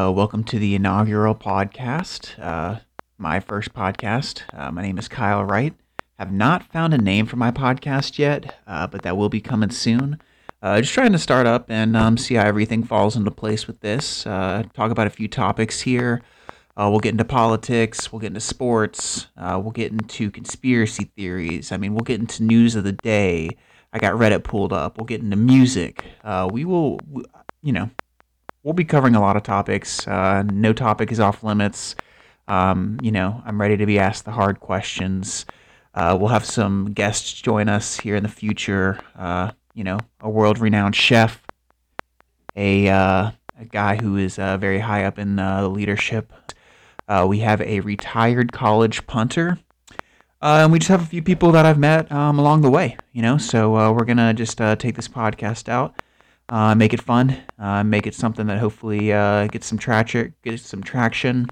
Uh, welcome to the inaugural podcast, uh, my first podcast. Uh, my name is Kyle Wright. Have not found a name for my podcast yet, uh, but that will be coming soon. Uh, just trying to start up and um, see how everything falls into place with this. Uh, talk about a few topics here. we'll get into politics. We'll get into sports. we'll get into conspiracy theories. I mean, we'll get into news of the day. I got Reddit pulled up. We'll get into music. we will, you know, we'll be covering a lot of topics. Uh, no topic is off limits. Um, you know, I'm ready to be asked the hard questions. Uh, we'll have some guests join us here in the future. Uh, you know, a world renowned chef, a, uh, a guy who is uh, very high up in uh, leadership. we have a retired college punter. and we just have a few people that I've met um, along the way, you know. So we're gonna just take this podcast out uh, make it fun, uh, make it something that hopefully uh, gets some traction, gets some traction.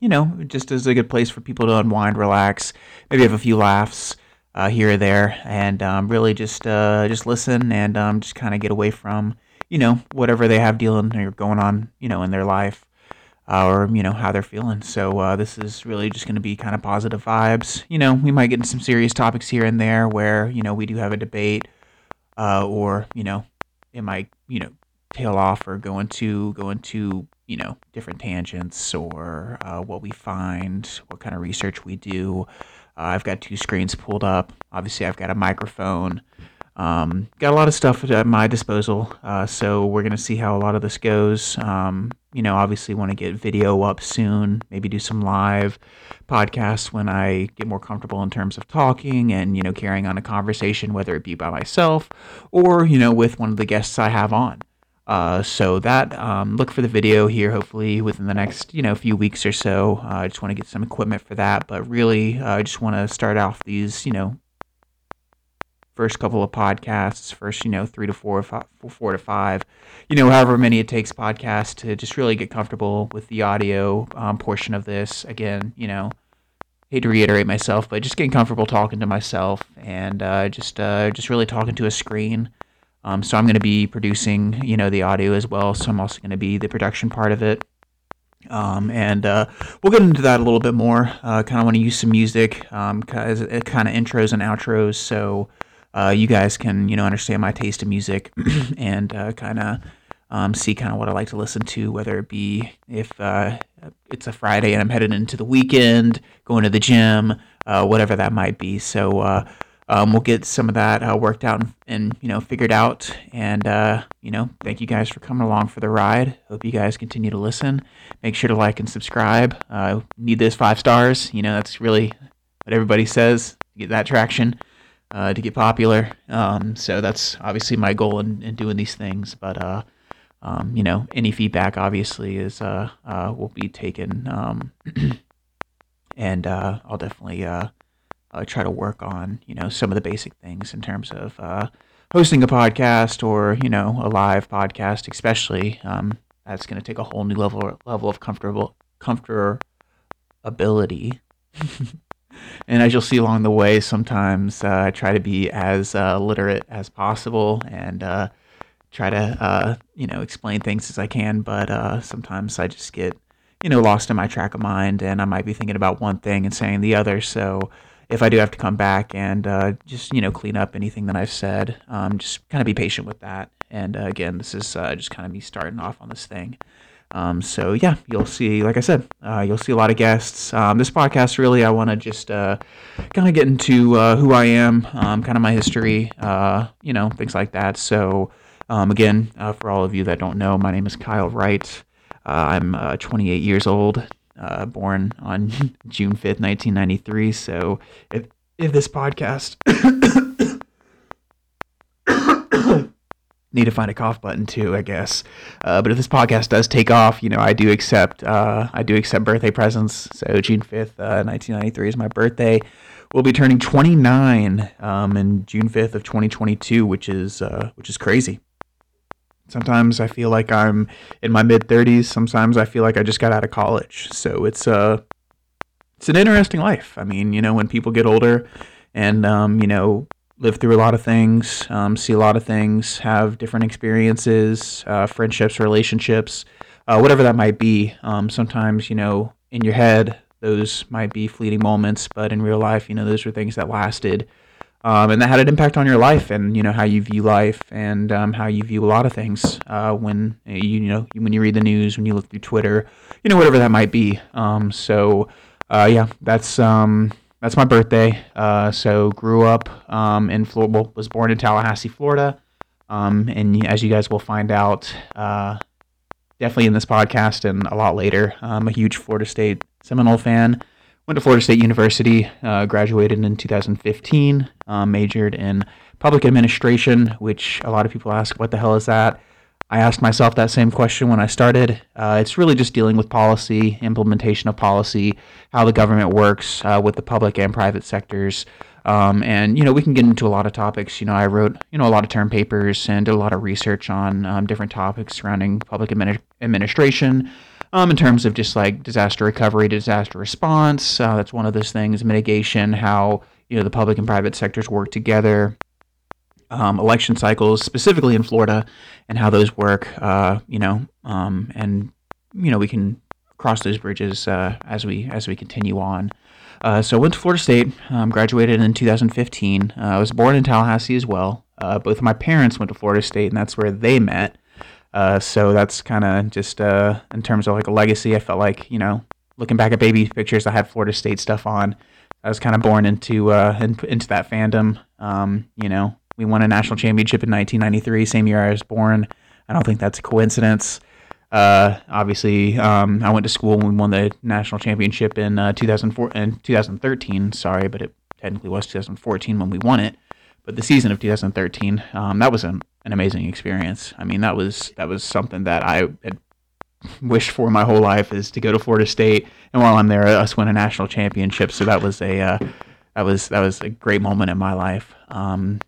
You know, just as a good place for people to unwind, relax, maybe have a few laughs uh, here or there, and um, really just uh, just listen and um, just kind of get away from you know whatever they have dealing or going on you know in their life. Uh, or you know how they're feeling. So this is really just going to be kind of positive vibes. You know, we might get into some serious topics here and there where you know we do have a debate, or you know it might you know tail off or go into go into you know different tangents or uh, what we find, what kind of research we do. Uh, I've got two screens pulled up. Obviously, I've got a microphone. Um, got a lot of stuff at my disposal, uh, so we're gonna see how a lot of this goes. Um, you know, obviously, want to get video up soon. Maybe do some live podcasts when I get more comfortable in terms of talking and you know carrying on a conversation, whether it be by myself or you know with one of the guests I have on. Uh, so that um, look for the video here hopefully within the next you know few weeks or so. Uh, I just want to get some equipment for that, but really uh, I just want to start off these you know first couple of podcasts, first, you know, three to four, five, four to five, you know, however many it takes podcasts to just really get comfortable with the audio um, portion of this. Again, you know, hate to reiterate myself, but just getting comfortable talking to myself and uh, just uh, just really talking to a screen. Um, so I'm going to be producing, you know, the audio as well. So I'm also going to be the production part of it. Um, and uh, we'll get into that a little bit more. Uh, kind of want to use some music um, as kind of intros and outros. So uh, you guys can you know understand my taste in music and uh, kind of um, see kind of what I like to listen to, whether it be if uh, it's a Friday and I'm headed into the weekend, going to the gym, uh, whatever that might be. So uh, um, we'll get some of that uh, worked out and, and, you know figured out. And you know, thank you guys for coming along for the ride. Hope you guys continue to listen. Make sure to like and subscribe. need this five stars. You know that's really what everybody says. Get that traction uh, to get popular. Um, so that's obviously my goal in, in doing these things. But uh, um, you know, any feedback obviously is uh, uh will be taken, um, and uh, I'll definitely uh, try to work on you know some of the basic things in terms of hosting a podcast or you know a live podcast, especially. Um, that's going to take a whole new level level of comfortable comfortability. and as you'll see along the way, sometimes uh, I try to be as uh, literate as possible and uh, try to uh, you know explain things as I can. But uh, sometimes I just get you know lost in my track of mind, and I might be thinking about one thing and saying the other. So if I do have to come back and uh, just you know clean up anything that I've said, um, just kind of be patient with that. And again, this is just kind of me starting off on this thing. Um, so yeah, you'll see, like I said, uh, you'll see a lot of guests. Um, this podcast really, I want to just uh, kind of get into uh, who I am, um, kind of my history, uh, you know, things like that. So um, again, uh, for all of you that don't know, my name is Kyle Wright. Uh, I'm 28 years old, born on June 5th, 1993. So if if this podcast need to find a cough button too, I guess. Uh, but if this podcast does take off, you know, I do accept uh, I do accept birthday presents. So June fifth, uh, nineteen ninety three is my birthday. We'll be turning twenty nine um, in June fifth of twenty twenty two, which is uh, which is crazy. Sometimes I feel like I'm in my mid thirties. Sometimes I feel like I just got out of college. So it's uh it's an interesting life. I mean, you know, when people get older and um, you know live through a lot of things, um, see a lot of things, have different experiences, uh, friendships, relationships. uh, whatever that might be. Um, sometimes, you know, in your head, those might be fleeting moments, but in real life, you know, those are things that lasted. Um, and that had an impact on your life and you know how you view life and um, how you view a lot of things uh, when you, you know when you read the news when you look through Twitter you know whatever that might be um, so uh, yeah that's um, that's my birthday. Uh, so grew up um, in Florida was born in Tallahassee Florida. Um, and as you guys will find out uh, definitely in this podcast and a lot later I'm a huge Florida State Seminole fan. Went to Florida State University, uh, graduated in 2015, uh, majored in public administration, which a lot of people ask, what the hell is that? I asked myself that same question when I started. Uh, it's really just dealing with policy, implementation of policy, how the government works uh, with the public and private sectors. Um, and you know we can get into a lot of topics. You know I wrote you know a lot of term papers and did a lot of research on um, different topics surrounding public administ- administration, um, in terms of just like disaster recovery, disaster response. Uh, that's one of those things. Mitigation, how you know the public and private sectors work together. Um, election cycles, specifically in Florida, and how those work. Uh, you know, um, and you know we can cross those bridges uh, as we as we continue on. Uh, so I went to Florida State, um, graduated in 2015. Uh, I was born in Tallahassee as well. Uh, both of my parents went to Florida State, and that's where they met. Uh, so that's kind of just in terms of like a legacy. I felt like you know, looking back at baby pictures, I had Florida State stuff on. I was kind of born into uh, in, into that fandom. Um, you know, we won a national championship in 1993, same year I was born. I don't think that's a coincidence. Uh, obviously, um, I went to school when we won the national championship in uh, 2004 and 2013. Sorry, but it technically was 2014 when we won it. But the season of 2013, um, that was an an amazing experience. I mean, that was that was something that I had wished for my whole life is to go to Florida State, and while I'm there, us win a national championship. So that was a uh, that was that was a great moment in my life. Um,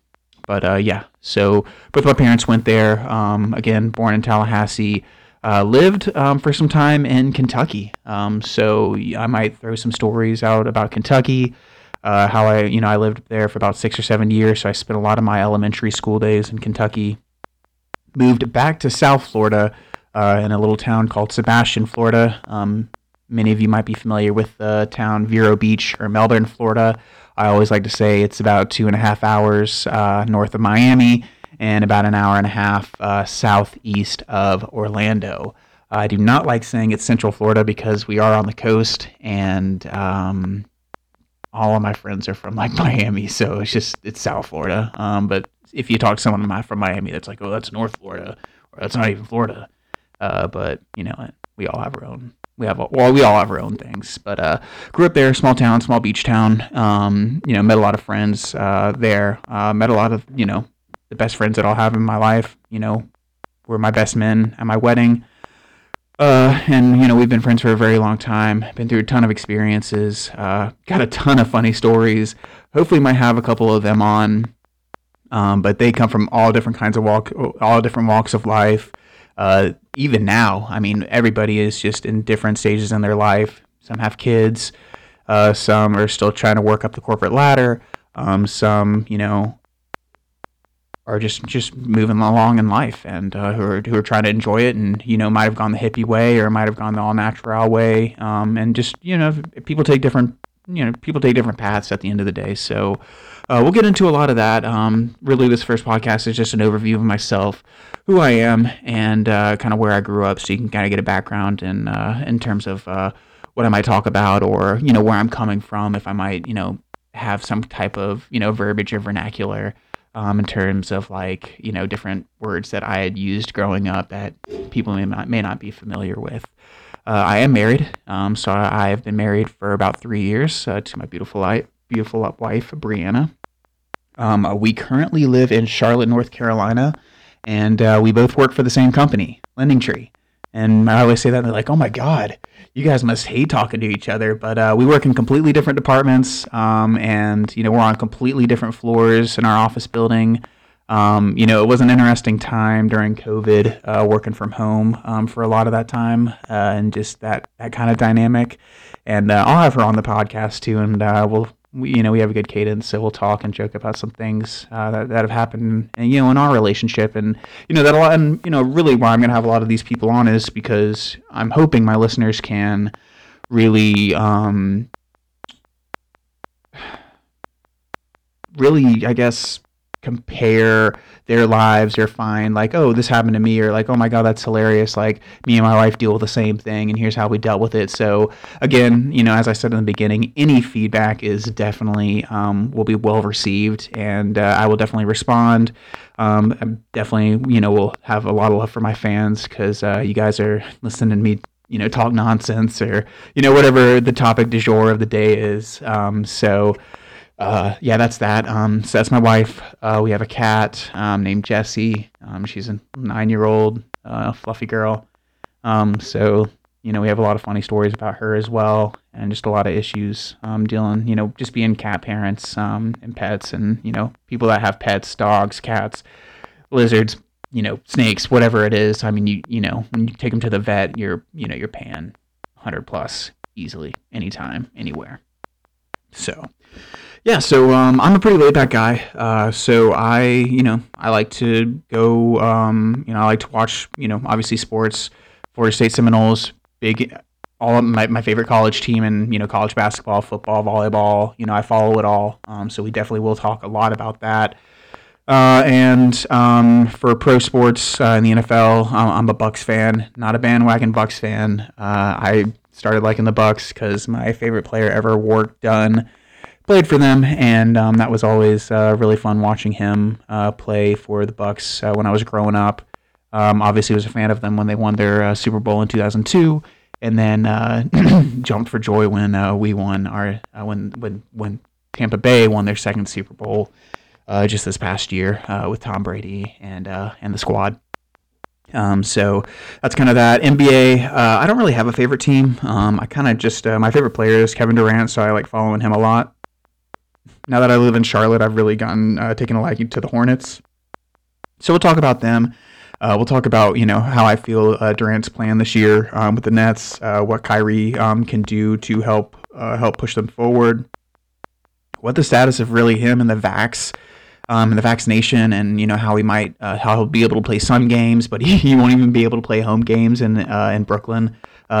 but uh, yeah, so both my parents went there. Um, again, born in Tallahassee. Uh, lived um, for some time in Kentucky. Um, so I might throw some stories out about Kentucky uh, how I, you know, I lived there for about six or seven years. So I spent a lot of my elementary school days in Kentucky. Moved back to South Florida uh, in a little town called Sebastian, Florida. Um, many of you might be familiar with the town Vero Beach or Melbourne, Florida. I always like to say it's about two and a half hours uh, north of Miami and about an hour and a half uh, southeast of Orlando. I do not like saying it's Central Florida because we are on the coast and um, all of my friends are from like Miami, so it's just it's South Florida. Um, but if you talk to someone from Miami, that's like, oh, that's North Florida, or that's not even Florida. Uh, but you know, we all have our own. We have well, we all have our own things. But uh, grew up there, small town, small beach town. Um, you know, met a lot of friends uh, there. Uh, met a lot of you know the best friends that I'll have in my life. You know, were my best men at my wedding. Uh, and you know we've been friends for a very long time. Been through a ton of experiences. Uh, got a ton of funny stories. Hopefully, might have a couple of them on. Um, but they come from all different kinds of walk, all different walks of life. Uh, even now, I mean, everybody is just in different stages in their life. Some have kids. Uh, some are still trying to work up the corporate ladder. Um, some, you know, are just just moving along in life and uh, who are who are trying to enjoy it and you know might have gone the hippie way or might have gone the all natural way um, and just you know people take different you know people take different paths at the end of the day so uh, we'll get into a lot of that um, really this first podcast is just an overview of myself who I am and uh, kind of where I grew up so you can kind of get a background in uh, in terms of uh, what I might talk about or you know where I'm coming from if I might you know have some type of you know verbiage or vernacular um, in terms of like you know different words that I had used growing up that people may not may not be familiar with. Uh, I am married, um, so I have been married for about three years uh, to my beautiful wife, beautiful wife Brianna. Um, uh, we currently live in Charlotte, North Carolina, and uh, we both work for the same company, Lending Tree. And I always say that, and they're like, "Oh my God, you guys must hate talking to each other." But uh, we work in completely different departments, um, and you know we're on completely different floors in our office building. Um, you know, it was an interesting time during COVID, uh, working from home um, for a lot of that time, uh, and just that that kind of dynamic. And uh, I'll have her on the podcast too, and uh, we'll we, you know, we have a good cadence, so we'll talk and joke about some things uh, that, that have happened, and you know, in our relationship, and you know that a lot, and you know, really why I'm going to have a lot of these people on is because I'm hoping my listeners can really, um, really, I guess, compare their lives or find like oh this happened to me or like oh my god that's hilarious like me and my wife deal with the same thing and here's how we dealt with it. So again you know as i said in the beginning any feedback is definitely um, will be well received and uh, i will definitely respond. Um, I'm definitely you know will have a lot of love for my fans because uh, you guys are listening to me you know talk nonsense or you know whatever the topic du jour of the day is. Um, so uh, yeah, that's that. Um, so that's my wife. Uh, we have a cat um, named Jessie. Um, she's a nine-year-old uh, fluffy girl. Um, so you know, we have a lot of funny stories about her as well, and just a lot of issues um, dealing. You know, just being cat parents um, and pets, and you know, people that have pets, dogs, cats, lizards, you know, snakes, whatever it is. I mean, you you know, when you take them to the vet, you're you know, you're paying hundred plus easily, anytime, anywhere. So. Yeah, so um, I'm a pretty laid back guy. Uh, so I, you know, I like to go, um, you know, I like to watch, you know, obviously sports. Florida State Seminoles, big, all my, my favorite college team, and you know, college basketball, football, volleyball. You know, I follow it all. Um, so we definitely will talk a lot about that. Uh, and um, for pro sports uh, in the NFL, I'm a Bucs fan, not a bandwagon Bucs fan. Uh, I started liking the Bucs because my favorite player ever, Warrick Dunn played for them, and um, that was always uh, really fun watching him uh, play for the Bucs uh, when I was growing up. Um, obviously, was a fan of them when they won their uh, Super Bowl in 2002, and then uh, jumped for joy when we won our when when when Tampa Bay won their second Super Bowl just this past year with Tom Brady and and the squad. Um, so that's kind of that. NBA, uh, I don't really have a favorite team. Um, I kind of just, uh, my favorite player is Kevin Durant, so I like following him a lot now that I live in Charlotte, I've really gotten uh, taken a liking to the Hornets. So we'll talk about them. Uh, we'll talk about you know how I feel uh, Durant's plan this year um, with the Nets, uh, what Kyrie um, can do to help uh, help push them forward, what the status of really him and the vax um, and the vaccination, and you know how he might uh, how he'll be able to play some games, but he, he won't even be able to play home games in in Brooklyn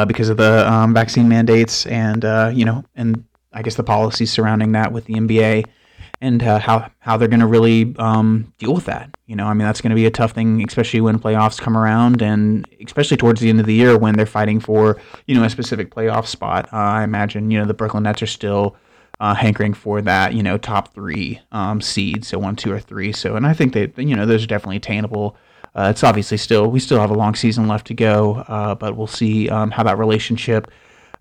because of the um, vaccine mandates, and you know and I guess the policies surrounding that with the NBA and uh, how how they're going to really um, deal with that. You know, I mean that's going to be a tough thing, especially when playoffs come around, and especially towards the end of the year when they're fighting for you know a specific playoff spot. Uh, I imagine you know the Brooklyn Nets are still uh, hankering for that you know top three um, seed, so one, two, or three. So, and I think that you know those are definitely attainable. Uh, it's obviously still we still have a long season left to go, uh, but we'll see um, how that relationship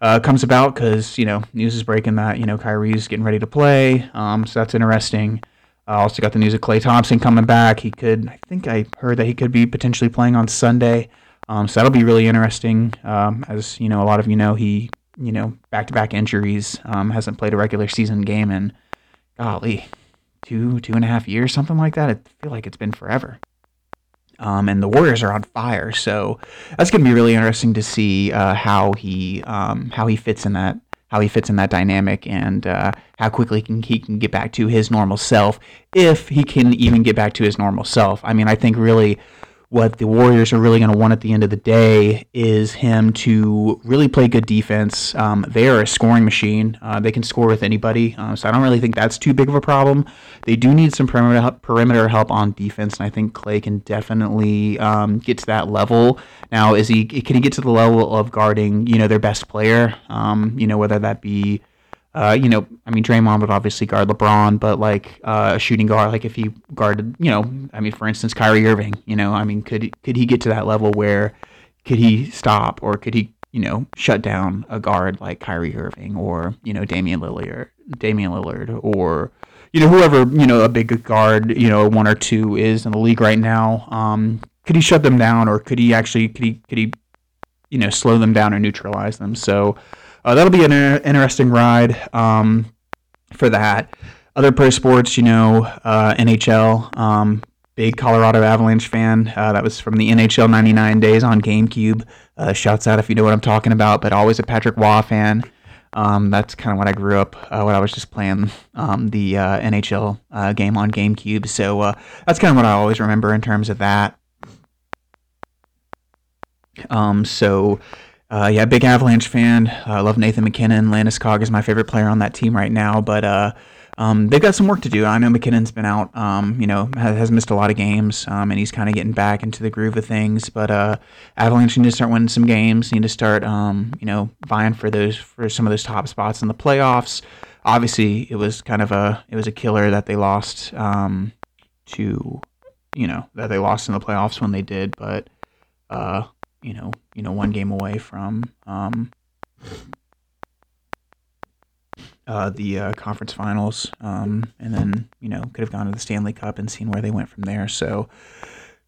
uh, comes about because you know news is breaking that you know Kyrie's getting ready to play, um, so that's interesting. I uh, also got the news of Klay Thompson coming back. He could, I think I heard that he could be potentially playing on Sunday, um, so that'll be really interesting. Um, as you know, a lot of you know, he you know back to back injuries, um, hasn't played a regular season game in golly two two and a half years, something like that. I feel like it's been forever. Um, and the Warriors are on fire. So that's going to be really interesting to see uh, how he um, how he fits in that how he fits in that dynamic and uh, how quickly can, he can get back to his normal self if he can even get back to his normal self. I mean, I think really what the Warriors are really going to want at the end of the day is him to really play good defense. Um, they are a scoring machine. Uh, they can score with anybody, uh, so I don't really think that's too big of a problem. They do need some perimeter help, perimeter help on defense, and I think Klay can definitely um, get to that level. Now, is he can he get to the level of guarding you know their best player? Um, you know whether that be uh, you know, I mean, Draymond would obviously guard LeBron, but like uh, a shooting guard, like if he guarded, you know, I mean, for instance, Kyrie Irving, you know, I mean, could could he get to that level where could he stop or could he, you know, shut down a guard like Kyrie Irving or you know Damian Lillard, Damian Lillard, or you know whoever you know a big guard, you know, one or two is in the league right now. Um, could he shut them down or could he actually could he could he, you know, slow them down or neutralize them? So uh, that'll be an interesting ride um, for that. Other pro sports, you know, uh, NHL. Um, big Colorado Avalanche fan. Uh, that was from the NHL 99 days on GameCube. Uh, shouts out if you know what I'm talking about, but always a Patrick Roy fan. Um, that's kind of what I grew up uh, when I was just playing um, the uh, NHL uh, game on GameCube. So uh, that's kind of what I always remember in terms of that. Um, so uh, yeah, big Avalanche fan. I love Nathan MacKinnon. Landeskog is my favorite player on that team right now, but uh, um, they've got some work to do. I know MacKinnon's been out, um, you know, has, has, missed a lot of games, um, and he's kind of getting back into the groove of things. But uh, Avalanche need to start winning some games. Need to start, um, you know, vying for those for some of those top spots in the playoffs. Obviously, it was kind of a it was a killer that they lost um, to, you know, that they lost in the playoffs when they did. But uh, you know, you know, one game away from um, uh, the uh, conference finals, um, and then you know could have gone to the Stanley Cup and seen where they went from there. So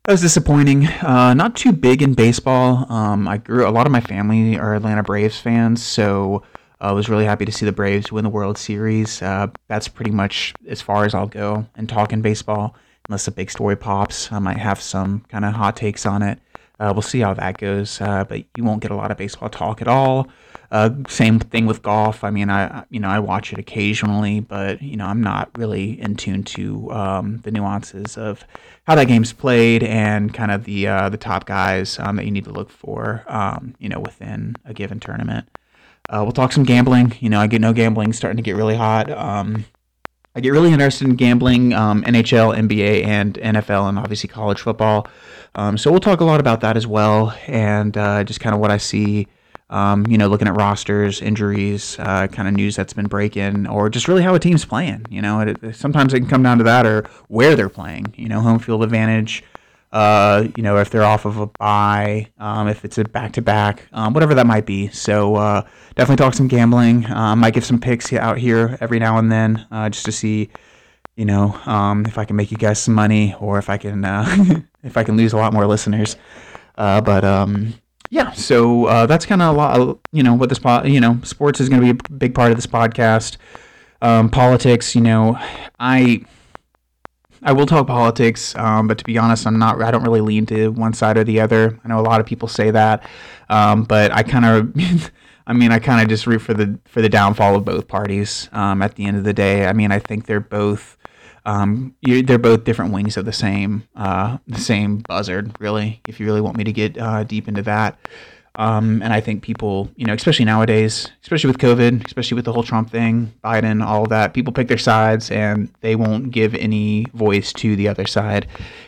that was disappointing. Uh, not too big in baseball. Um, I grew a lot of my family are Atlanta Braves fans, so I was really happy to see the Braves win the World Series. Uh, that's pretty much as far as I'll go in talking baseball, unless a big story pops. I might have some kind of hot takes on it. Uh, we'll see how that goes, uh, but you won't get a lot of baseball talk at all. Uh, same thing with golf. I mean, I you know I watch it occasionally, but you know I'm not really in tune to um, the nuances of how that game's played and kind of the uh, the top guys um, that you need to look for, um, you know, within a given tournament. Uh, we'll talk some gambling. You know, I get no gambling starting to get really hot. Um, I get really interested in gambling, um, NHL, NBA, and NFL, and obviously college football. Um, so we'll talk a lot about that as well, and uh, just kind of what I see. Um, you know, looking at rosters, injuries, uh, kind of news that's been breaking, or just really how a team's playing. You know, it, sometimes it can come down to that, or where they're playing. You know, home field advantage. Uh, you know, if they're off of a bye, um, if it's a back to back, whatever that might be. So uh, definitely talk some gambling. Um, might give some picks out here every now and then uh, just to see, you know, um, if I can make you guys some money or if I can uh, if I can lose a lot more listeners. Uh, but um, yeah, so uh, that's kind of a lot. Of, You know what this po- you know sports is going to be a big part of this podcast. Um, politics, you know, I I will talk politics, um, but to be honest, I'm not. I don't really lean to one side or the other. I know a lot of people say that, um, but I kind of. I mean, I kind of just root for the for the downfall of both parties. Um, at the end of the day, I mean, I think they're both um, they're both different wings of the same uh, the same buzzard. Really, if you really want me to get uh, deep into that. Um, and I think people, you know, especially nowadays, especially with COVID, especially with the whole Trump thing, Biden, all of that, people pick their sides and they won't give any voice to the other side.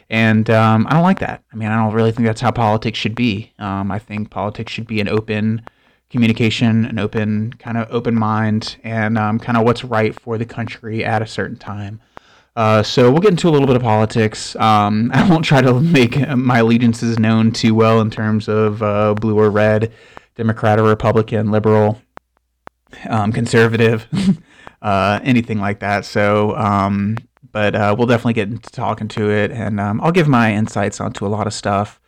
And um, I don't like that. I mean, I don't really think that's how politics should be. Um, I think politics should be an open communication, an open kind of open mind, and um, kind of what's right for the country at a certain time. Uh, so we'll get into a little bit of politics. Um, I won't try to make my allegiances known too well in terms of uh, blue or red, Democrat or Republican, liberal, um, conservative, uh, anything like that. So, um, but uh, we'll definitely get into talking to it, and um, I'll give my insights onto a lot of stuff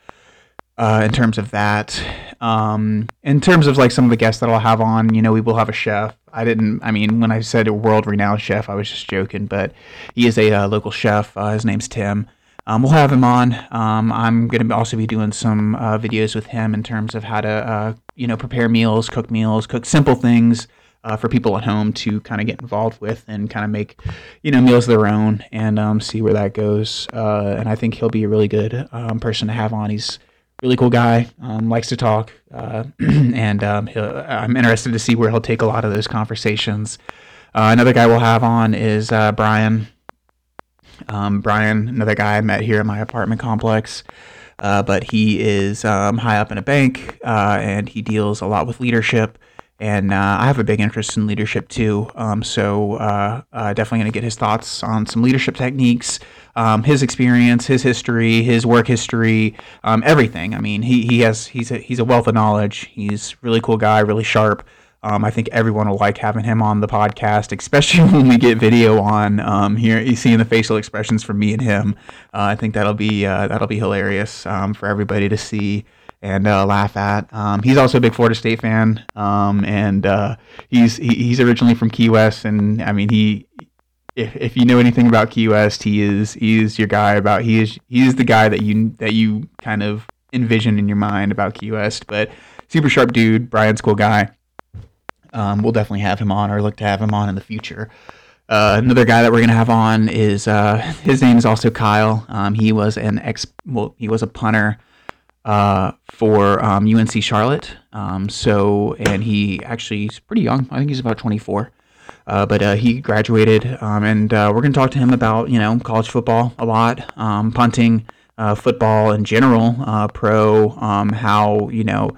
uh, in terms of that. Um, in terms of like some of the guests that I'll have on, you know, we will have a chef. I didn't. I mean, when I said a world-renowned chef, I was just joking, but he is a uh, local chef. Uh, his name's Tim. Um, we'll have him on. Um, I'm going to also be doing some uh, videos with him in terms of how to, uh, you know, prepare meals, cook meals, cook simple things uh, for people at home to kind of get involved with and kind of make, you know, meals of their own and um, see where that goes. Uh, and I think he'll be a really good um, person to have on. He's really cool guy, um, likes to talk, uh, and um, I'm interested to see where he'll take a lot of those conversations. Uh, another guy we'll have on is uh, Brian. Um, Brian, another guy I met here in my apartment complex, uh, but he is um, high up in a bank uh, and he deals a lot with leadership and uh, I have a big interest in leadership too. Um, so definitely going to get his thoughts on some leadership techniques, um, his experience, his history, his work history, um, everything. I mean, he, he has he's a, he's a wealth of knowledge. He's really cool guy, really sharp. Um, I think everyone will like having him on the podcast, especially when we get video on um, here. You seeing the facial expressions from me and him. Uh, I think that'll be uh, that'll be hilarious um, for everybody to see and uh, laugh at. Um, he's also a big Florida State fan, um, and uh, he's he, he's originally from Key West, and I mean he. If, if you know anything about Key West, he is he is your guy about he is he is the guy that you that you kind of envision in your mind about Key West. But super sharp dude, Brian's cool guy. um, we'll definitely have him on or look to have him on in the future. Uh, another guy that we're gonna have on is uh, his name is also Kyle. Um, he was an ex, well, he was a punter uh, for um, UNC Charlotte. Um, so, and he actually he's pretty young. I think he's about 24. Uh, but uh, he graduated, um, and uh, we're going to talk to him about you know college football a lot, um, punting, uh, football in general, uh, pro, um, how you know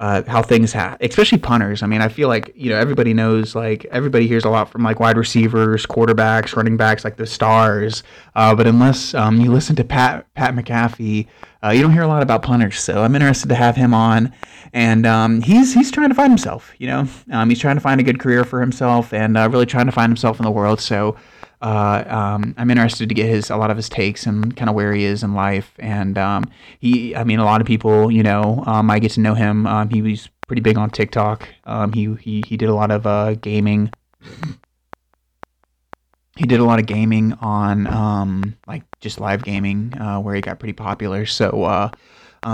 uh, how things have, especially punters. I mean, I feel like you know everybody knows, like everybody hears a lot from like wide receivers, quarterbacks, running backs, like the stars. But unless um, you listen to Pat Pat McAfee, uh, you don't hear a lot about punters. So I'm interested to have him on, and um, he's he's trying to find himself. You know, um, he's trying to find a good career for himself, and uh, really trying to find himself in the world. So uh, um, I'm interested to get his a lot of his takes and kind of where he is in life. And um, he, I mean, a lot of people, you know, um, I get to know him. Um, he was pretty big on TikTok. Um, he he he did a lot of uh, gaming. He did a lot of gaming on um, like just live gaming, uh, where he got pretty popular. So uh,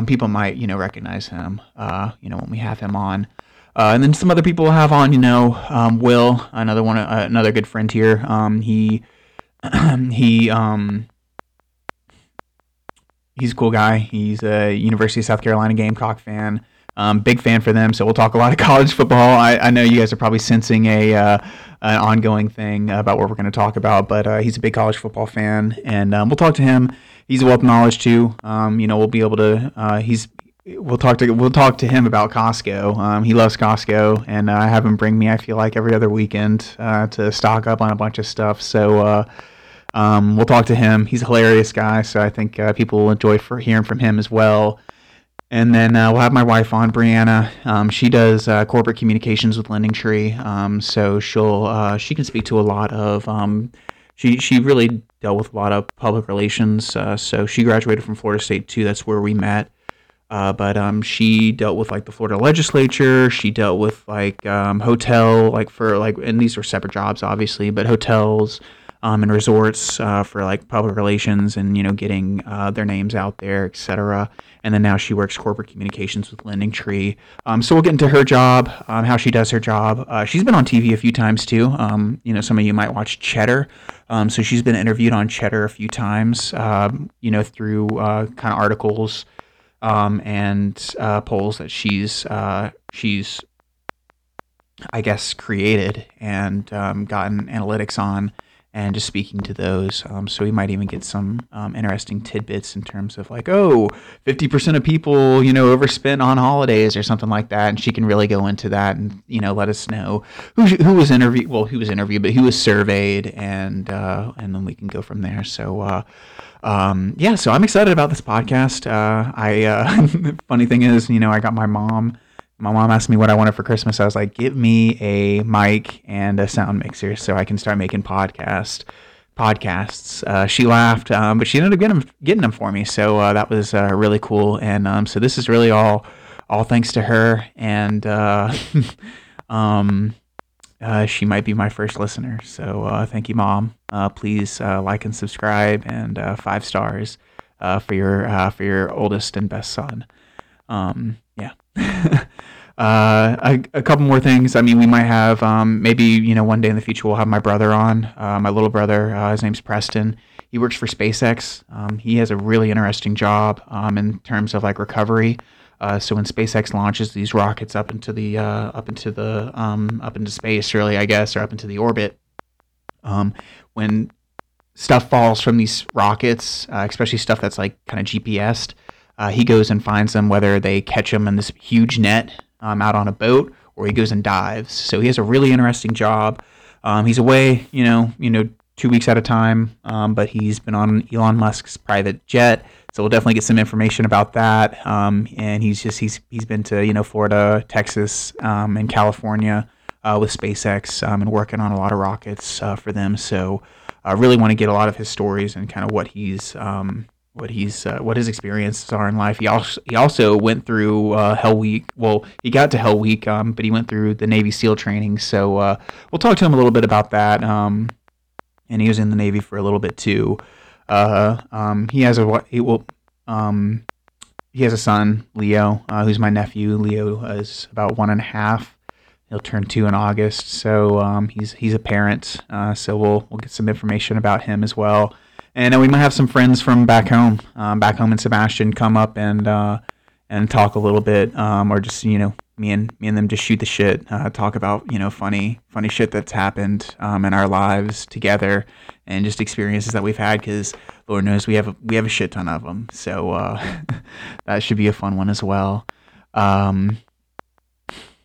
people might you know recognize him. Uh, you know when we have him on. Uh, and then some other people have on, you know, um, Will, another one, uh, another good friend here. Um, he, he, um, he's a cool guy. He's a University of South Carolina Gamecock fan. Um, big fan for them. So we'll talk a lot of college football. I, I know you guys are probably sensing a uh, an ongoing thing about what we're going to talk about, but uh, he's a big college football fan, and um, we'll talk to him. He's a wealth of knowledge too. Um, you know, we'll be able to. Uh, he's we'll talk to we'll talk to him about Costco. Um, he loves Costco, and uh, I have him bring me. I feel like every other weekend uh, to stock up on a bunch of stuff. So uh, um, we'll talk to him. He's a hilarious guy, so I think uh, people will enjoy for hearing from him as well. And then uh, we'll have my wife on, Brianna. Um, she does uh, corporate communications with Lending Tree, um, so she'll she can speak to a lot of. Um, she she really dealt with a lot of public relations. so she graduated from Florida State too. That's where we met. Uh, but um, she dealt with like the Florida legislature. She dealt with like um, hotel, like for like, and these were separate jobs, obviously, but hotels um, and resorts uh, for like public relations and you know getting uh, their names out there, etc. And then now she works corporate communications with Lending Tree. Um, so we'll get into her job, um, how she does her job. Uh, she's been on TV a few times too. Um, you know, some of you might watch Cheddar. so she's been interviewed on Cheddar a few times. you know, through uh, kind of articles um, and uh, polls that she's uh, she's I guess created and um, gotten analytics on and just speaking to those. Um, so we might even get some um, interesting tidbits in terms of like, oh, 50% of people, you know, overspent on holidays or something like that. And she can really go into that and, you know, let us know who, who was interviewed, well, who was interviewed, but who was surveyed and, uh, and then we can go from there. So, uh, um, yeah, so I'm excited about this podcast. Uh, I uh, funny thing is, you know, I got my mom. My mom asked me what I wanted for Christmas. I was like, "Give me a mic and a sound mixer so I can start making podcast podcasts." Uh, she laughed, um, but she ended up getting them, getting them for me. So uh, that was uh, really cool. And um, so this is really all all thanks to her. And uh, um, uh, she might be my first listener. So uh, thank you, mom. Please like and subscribe and five stars for your for your oldest and best son. Um, yeah. a, a, couple more things. I mean, we might have um, maybe you know one day in the future we'll have my brother on. my little brother. his name's Preston. He works for SpaceX. Um, he has a really interesting job um, in terms of like recovery. Uh, so when SpaceX launches these rockets up into the uh, up into the um, up into space, really, I guess, or up into the orbit, um, when stuff falls from these rockets, uh, especially stuff that's like kind of GPSed, uh, he goes and finds them, whether they catch them in this huge net um, out on a boat or he goes and dives. So he has a really interesting job. Um, he's away, you know, you know, two weeks at a time, um, but he's been on Elon Musk's private jet. So we'll definitely get some information about that. Um, and he's just he's he's been to you know Florida, Texas, um, and California uh, with SpaceX um, and working on a lot of rockets uh, for them. So I really want to get a lot of his stories and kind of what he's um, what he's uh, what his experiences are in life. He also he also went through uh, Hell Week. Well, he got to Hell Week, um, but he went through the Navy SEAL training. So uh, we'll talk to him a little bit about that. Um, and he was in the Navy for a little bit too. Uh, um, he has a he will um, he has a son, Leo, uh, who's my nephew. Leo is about one and a half. he'll turn two in August. So um, he's he's a parent. Uh, so we'll we'll get some information about him as well. And then we might have some friends from back home, um, back home in Sebastian, come up and uh, and talk a little bit, um, or just you know me and me and them just shoot the shit, uh, talk about you know funny funny shit that's happened um, in our lives together, and just experiences that we've had. Because Lord knows we have a, we have a shit ton of them, so uh, that should be a fun one as well. Um,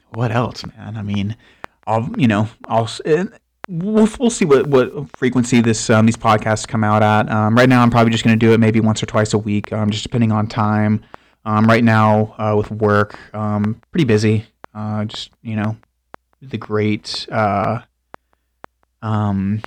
what else, man? I mean, I'll you know I'll. We'll, we'll see what, what frequency this um, these podcasts come out at. Um, right now, I'm probably just going to do it maybe once or twice a week, um, just depending on time. Um, right now, uh, with work, um, pretty busy. Uh, just you know, the great, uh, um,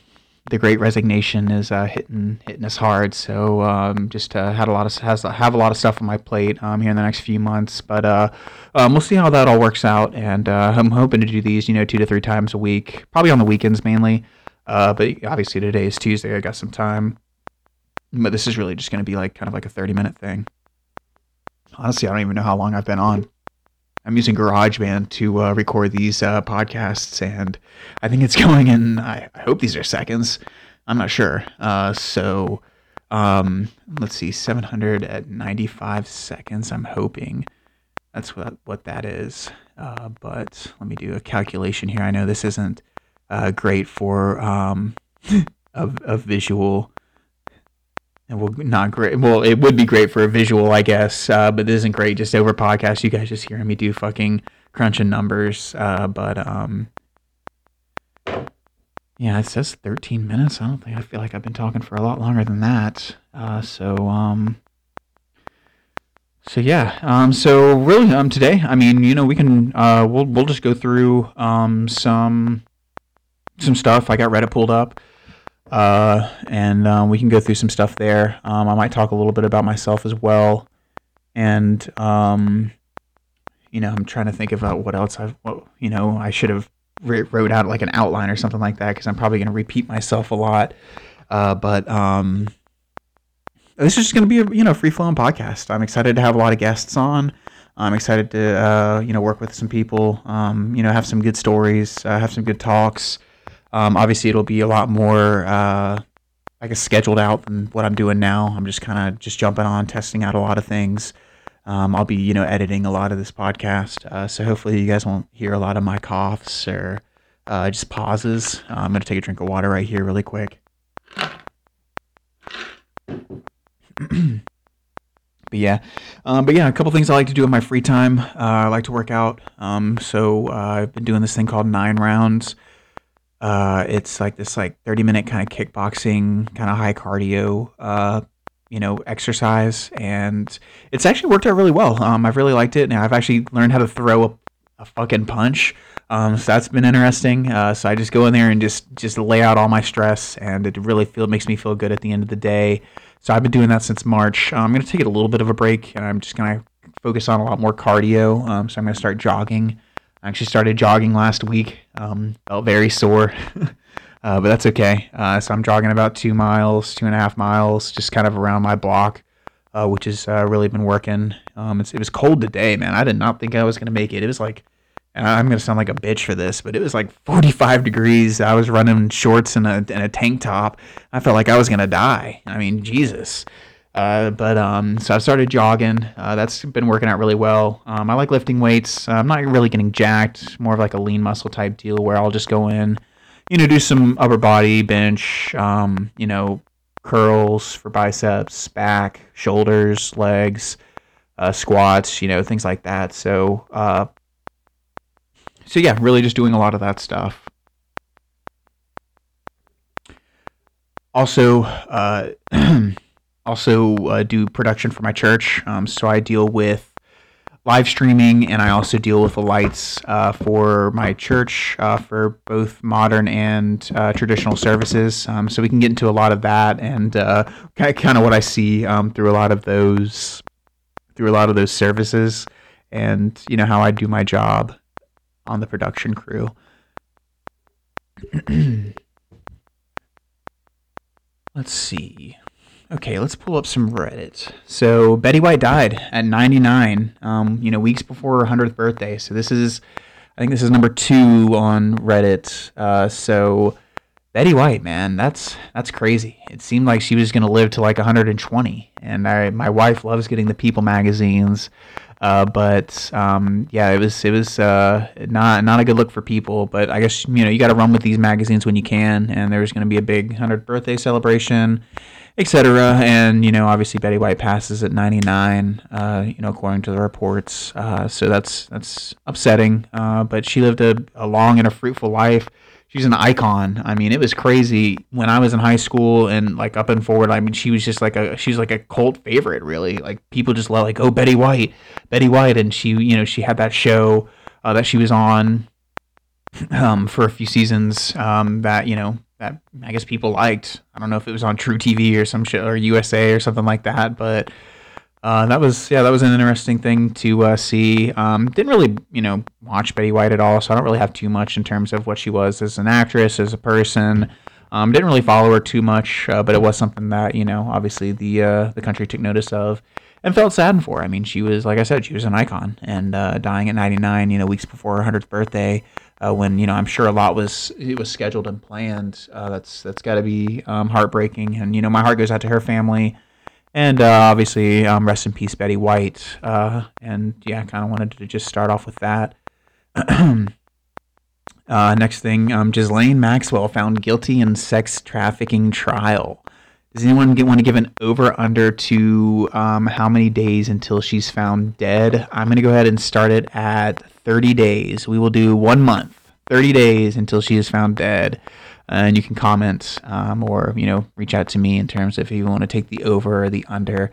the great resignation is uh, hitting hitting us hard. So um, just uh, had a lot of has have a lot of stuff on my plate um, here in the next few months. But uh, um, we'll see how that all works out. And uh, I'm hoping to do these, you know, two to three times a week, probably on the weekends mainly. Uh, but obviously today is Tuesday. I got some time. But this is really just going to be like kind of like a 30 minute thing honestly, I don't even know how long I've been on. I'm using GarageBand to uh, record these uh, podcasts, and I think it's going in. I, I, hope these are seconds. I'm not sure. Uh, so, um, let's see, 795 seconds. I'm hoping that's what what that is. Uh, but let me do a calculation here. I know this isn't uh, great for um, a, a visual and well, not great. Well, it would be great for a visual, I guess, uh, but isn't great just over podcast. You guys just hearing me do fucking crunching numbers. Uh, but um, yeah, it says 13 minutes. I don't think I feel like I've been talking for a lot longer than that. Uh, so um, so yeah, um, so really, um, today, I mean, you know, we can, uh, we'll we'll just go through um some some stuff. I got Reddit pulled up uh, and um, we can go through some stuff there. Um, I might talk a little bit about myself as well, and um, you know, I'm trying to think about what else I've, what, you know, I should have wrote out like an outline or something like that because I'm probably going to repeat myself a lot. Uh, but um, this is just going to be a you know free flowing podcast. I'm excited to have a lot of guests on. I'm excited to uh, you know work with some people. Um, you know, have some good stories, uh, have some good talks. Um, obviously, it'll be a lot more, uh, I guess, scheduled out than what I'm doing now. I'm just kind of just jumping on, testing out a lot of things. Um, I'll be, you know, editing a lot of this podcast, uh, so hopefully you guys won't hear a lot of my coughs or uh, just pauses. Uh, I'm gonna take a drink of water right here, really quick. but yeah, um, but yeah, a couple things I like to do in my free time. Uh, I like to work out. Um, so uh, I've been doing this thing called nine rounds. Uh, it's like this like 30 minute kind of kickboxing, kind of high cardio, uh, you know, exercise, and it's actually worked out really well. Um, I've really liked it, and I've actually learned how to throw a, a fucking punch. Um, so that's been interesting. Uh, so I just go in there and just just lay out all my stress, and it really feel makes me feel good at the end of the day. So I've been doing that since March. Uh, I'm gonna take it a little bit of a break, and I'm just gonna focus on a lot more cardio. Um, so I'm gonna start jogging. I actually started jogging last week. Um, felt very sore, uh, but that's okay. Uh, so I'm jogging about two miles, two and a half miles, just kind of around my block, uh, which has uh, really been working. Um, it was cold today, man. I did not think I was gonna make it. It was like, and I'm gonna sound like a bitch for this, but it was like 45 degrees. I was running shorts and a, and a tank top. I felt like I was gonna die. I mean, Jesus. Uh, but um, so I've started jogging. Uh, that's been working out really well. Um, I like lifting weights. I'm not really getting jacked. More of like a lean muscle type deal where I'll just go in, you know, do some upper body bench, um, you know, curls for biceps, back, shoulders, legs, uh, squats, you know, things like that. So, uh, so yeah, really just doing a lot of that stuff. Also, uh, also uh, do production for my church. Um, so I deal with live streaming and I also deal with the lights uh, for my church uh, for both modern and uh, traditional services. Um, so we can get into a lot of that and uh, kind of what I see um, through a lot of those through a lot of those services and you know how I do my job on the production crew. Let's see. Okay, let's pull up some Reddit. So Betty White died at 99, um, you know, weeks before her 100th birthday. So this is, I think this is number two on Reddit. Uh, so Betty White, man, that's that's crazy. It seemed like she was gonna live to like 120, and I, my wife loves getting the People magazines. Uh, but um, yeah, it was it was uh, not not a good look for people. But I guess you know you got to run with these magazines when you can, and there's going to be a big 100th birthday celebration, etc. And you know, obviously Betty White passes at 99. Uh, you know, according to the reports. Uh, so that's that's upsetting. Uh, but she lived a, a long and a fruitful life she's an icon. I mean, it was crazy when I was in high school and like up and forward. I mean, she was just like a she's like a cult favorite, really. Like people just love like oh Betty White, Betty White, and she you know she had that show uh, that she was on um, for a few seasons um, that you know that I guess people liked. I don't know if it was on True TV or some shit or USA or something like that, but uh, that was yeah, that was an interesting thing to uh, see. Um, didn't really you know watch Betty White at all, so I don't really have too much in terms of what she was as an actress, as a person. Um, didn't really follow her too much, uh, but it was something that you know obviously the uh, the country took notice of and felt saddened for. I mean, she was like I said, she was an icon, and uh, dying at 99, you know, weeks before her 100th birthday. Uh, when you know, I'm sure a lot was it was scheduled and planned. that's that's got to be um, heartbreaking, and you know, my heart goes out to her family. And uh, obviously, um, rest in peace, Betty White. Uh, and yeah, I kind of wanted to just start off with that. uh, next thing, um, Ghislaine Maxwell found guilty in sex trafficking trial. Does anyone get, want to give an over under to um, how many days until she's found dead? I'm going to go ahead and start it at 30 days. We will do one month, 30 days until she is found dead and you can comment um, or you know reach out to me in terms of if you want to take the over or the under.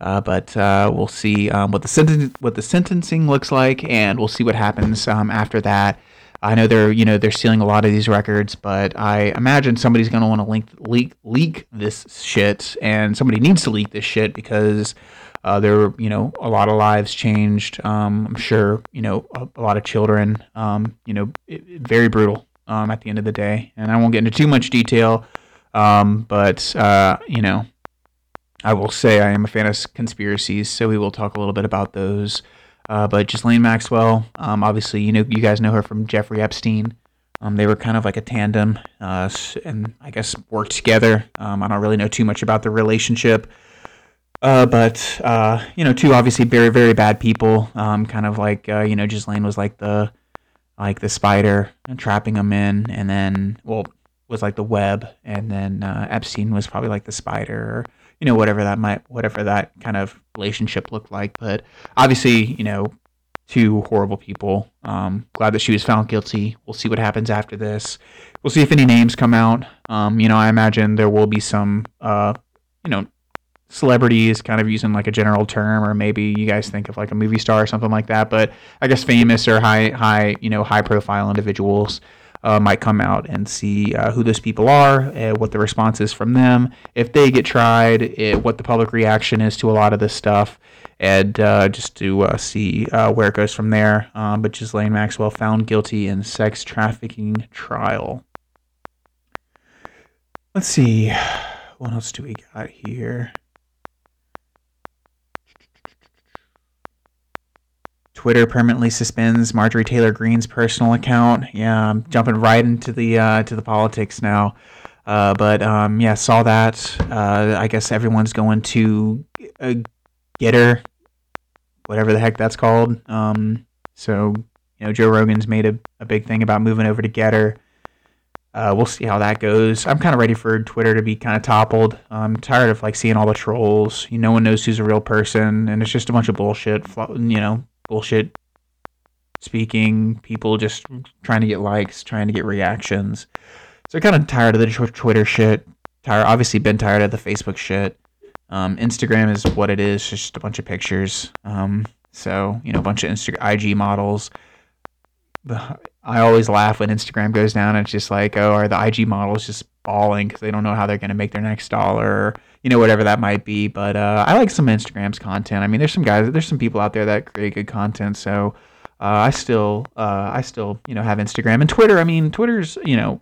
Uh, but uh, we'll see um, what the sentence what the sentencing looks like, and we'll see what happens um, after that. I know they're you know they're sealing a lot of these records, but I imagine somebody's going to want to leak, leak leak this shit, and somebody needs to leak this shit because uh, there you know a lot of lives changed. Um, I'm sure you know a, a lot of children. Um, you know, it, it, very brutal um, at the end of the day. And I won't get into too much detail, um, but uh, you know, I will say I am a fan of conspiracies, so we will talk a little bit about those. Uh, but Ghislaine Maxwell, um, obviously, you know, you guys know her from Jeffrey Epstein. Um, they were kind of like a tandem, uh, and I guess worked together. Um, I don't really know too much about the relationship. Uh, but uh, you know, two obviously very very bad people. Um, kind of like uh, you know, Ghislaine was like the like the spider and trapping them in, and then well was like the web, and then uh, Epstein was probably like the spider, or you know whatever that might whatever that kind of relationship looked like. But obviously, you know, two horrible people. Um, glad that she was found guilty. We'll see what happens after this. We'll see if any names come out. Um, you know, I imagine there will be some, uh, you know, celebrities kind of using like a general term or maybe you guys think of like a movie star or something like that but i guess famous or high high you know high profile individuals uh, might come out and see uh, who those people are uh, what the response is from them. If they get tried it, what the public reaction is to a lot of this stuff. And uh, just to uh, see uh, where it goes from there. Um, but Ghislaine Maxwell found guilty in sex trafficking trial. Let's see. What else do we got here Twitter permanently suspends Marjorie Taylor Greene's personal account. Yeah, I'm jumping right into the uh, to the politics now. Uh, but um, yeah, saw that. Uh, I guess everyone's going to uh, GETTR, whatever the heck that's called. Um, so you know, Joe Rogan's made a, a big thing about moving over to GETTR. Uh, we'll see how that goes. I'm kind of ready for Twitter to be kind of toppled. I'm tired of like seeing all the trolls. You, no one knows who's a real person, and it's just a bunch of bullshit. You know, bullshit speaking, people just trying to get likes, trying to get reactions. So kind of tired of the Twitter shit. Tired, obviously, been tired of the Facebook shit. Um, Instagram is what it is, just a bunch of pictures. Um, so you know, a bunch of Insta IG models. I always laugh when Instagram goes down. It's just like, oh, are the IG models just bawling because they don't know how they're going to make their next dollar, you know, whatever that might be. But uh, I like some Instagram's content. I mean, there's some guys, there's some people out there that create good content. So uh, I still, uh, I still, you know, have Instagram and Twitter. I mean, Twitter's, you know,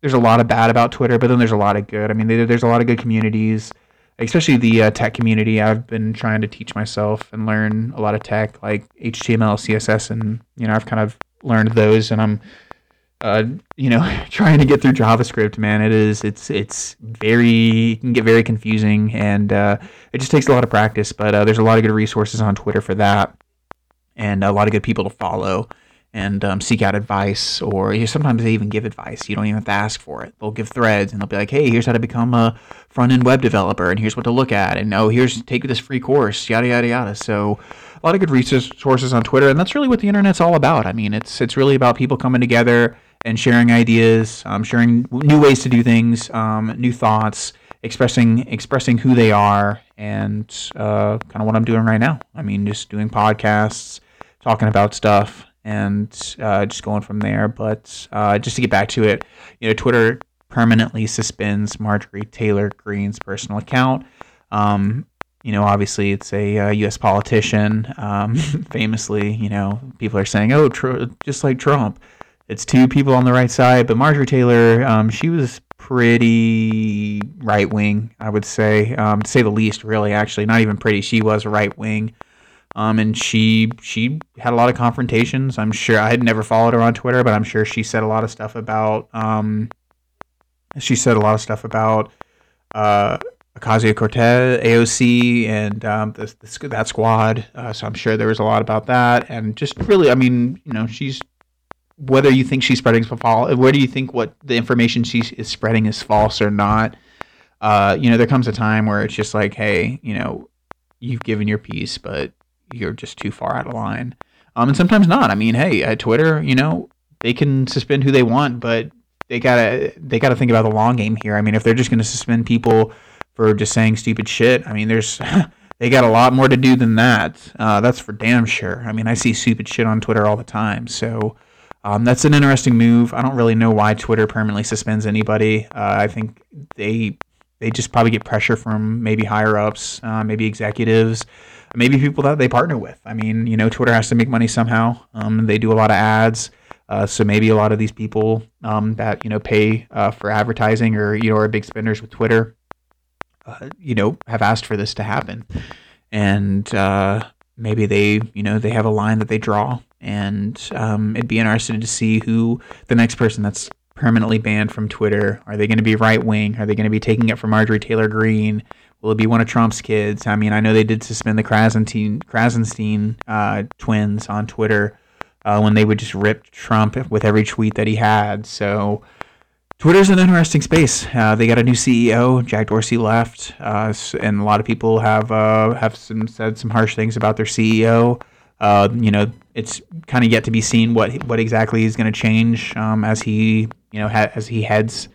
there's a lot of bad about Twitter, but then there's a lot of good. I mean, there's a lot of good communities, especially the uh, tech community. I've been trying to teach myself and learn a lot of tech, like HTML, CSS, and you know, I've kind of learned those, and I'm uh, you know, trying to get through JavaScript, man, it is it's it's very it can get very confusing, and uh, it just takes a lot of practice. But uh, there's a lot of good resources on Twitter for that, and a lot of good people to follow and um, seek out advice. Or sometimes they even give advice. You don't even have to ask for it. They'll give threads, and they'll be like, "Hey, here's how to become a front end web developer, and here's what to look at, and oh, here's take this free course, yada yada yada." So a lot of good resources on Twitter, and that's really what the internet's all about. I mean, it's it's really about people coming together and sharing ideas, um, sharing new ways to do things, um, new thoughts, expressing expressing who they are, and uh, kind of what I'm doing right now. I mean, just doing podcasts, talking about stuff, and uh, just going from there. But uh, just to get back to it, you know, Twitter permanently suspends Marjorie Taylor Greene's personal account. Um, you know, obviously it's a uh, U.S. politician. Um, famously, you know, people are saying, "Oh, tr- just like Trump." It's two people on the right side, but Marjorie Taylor, um, she was pretty right wing, I would say, um, to say the least. Really, actually, not even pretty. She was right wing, um, and she she had a lot of confrontations. I'm sure I had never followed her on Twitter, but I'm sure she said a lot of stuff about. Um, she said a lot of stuff about. Uh, Ocasio Cortez, AOC, and um, the, the, that squad. Uh, so I'm sure there was a lot about that, and just really, I mean, you know, she's whether you think she's spreading false, where do you think what the information she is spreading is false or not? Uh, you know, there comes a time where it's just like, hey, you know, you've given your piece, but you're just too far out of line. Um, and sometimes not. I mean, hey, at Twitter, you know, they can suspend who they want, but they gotta they gotta think about the long game here. I mean, if they're just gonna suspend people for just saying stupid shit, I mean, there's they got a lot more to do than that. Uh, that's for damn sure. I mean, I see stupid shit on Twitter all the time, so um, that's an interesting move. I don't really know why Twitter permanently suspends anybody. Uh, I think they they just probably get pressure from maybe higher ups, uh, maybe executives, maybe people that they partner with. I mean, you know, Twitter has to make money somehow. Um, they do a lot of ads, uh, so maybe a lot of these people um, that you know pay uh, for advertising or you know are big spenders with Twitter, uh, you know, have asked for this to happen, and uh, maybe they you know they have a line that they draw and um, it'd be interesting to see who the next person that's permanently banned from Twitter. Are they going to be right wing? Are they going to be taking it from Marjorie Taylor Greene? Will it be one of Trump's kids? I mean, I know they did suspend the Krassenstein, Krassenstein uh, twins on Twitter uh, when they would just rip Trump with every tweet that he had. So Twitter's an interesting space. Uh, they got a new CEO. Jack Dorsey left, uh, and a lot of people have uh, have some, said some harsh things about their CEO. Uh, you know, it's kind of yet to be seen what what exactly is going to change um, as he you know ha- as he heads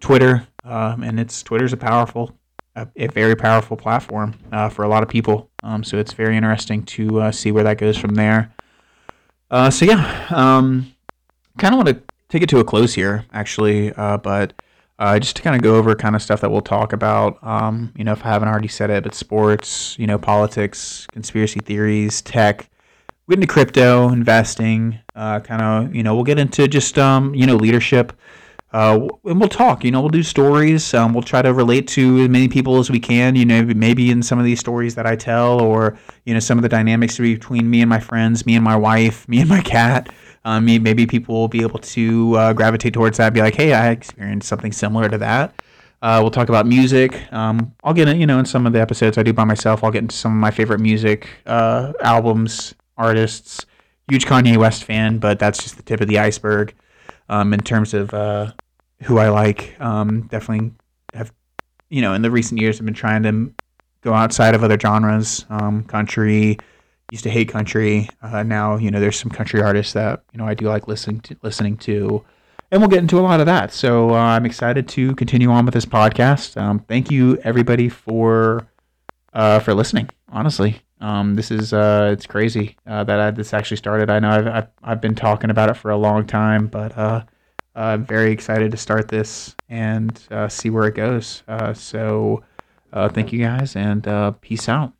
Twitter. Um, and it's Twitter's a powerful, a, a very powerful platform uh, for a lot of people. Um, so it's very interesting to uh, see where that goes from there. Uh, so yeah, um, kind of want to take it to a close here, actually, uh, but. Uh, just to kind of go over kind of stuff that we'll talk about. Um, you know, if I haven't already said it, but sports, you know, politics, conspiracy theories, tech, we get into crypto investing, uh, kind of, you know, we'll get into just, um, you know, leadership. Uh, and we'll talk, you know, we'll do stories. Um, we'll try to relate to as many people as we can, you know, maybe in some of these stories that I tell or, you know, some of the dynamics between me and my friends, me and my wife, me and my cat. Um, maybe people will be able to uh, gravitate towards that, be like, hey, I experienced something similar to that. Uh, we'll talk about music. Um, I'll get, in, you know, in some of the episodes I do by myself, I'll get into some of my favorite music uh, albums, artists. Huge Kanye West fan, but that's just the tip of the iceberg um, in terms of uh, who I like. Um, definitely have, you know, in the recent years, I've been trying to go outside of other genres. Um, country, used to hate country. Uh, now, you know, there's some country artists that you know I do like listening to. Listening to, and we'll get into a lot of that. So uh, I'm excited to continue on with this podcast. Um, thank you everybody for uh, for listening. Honestly, um, this is uh, it's crazy uh, that I, this actually started. I know I've, I've, I've been talking about it for a long time, but uh, I'm very excited to start this and uh, see where it goes. Uh, so uh, thank you guys and peace out.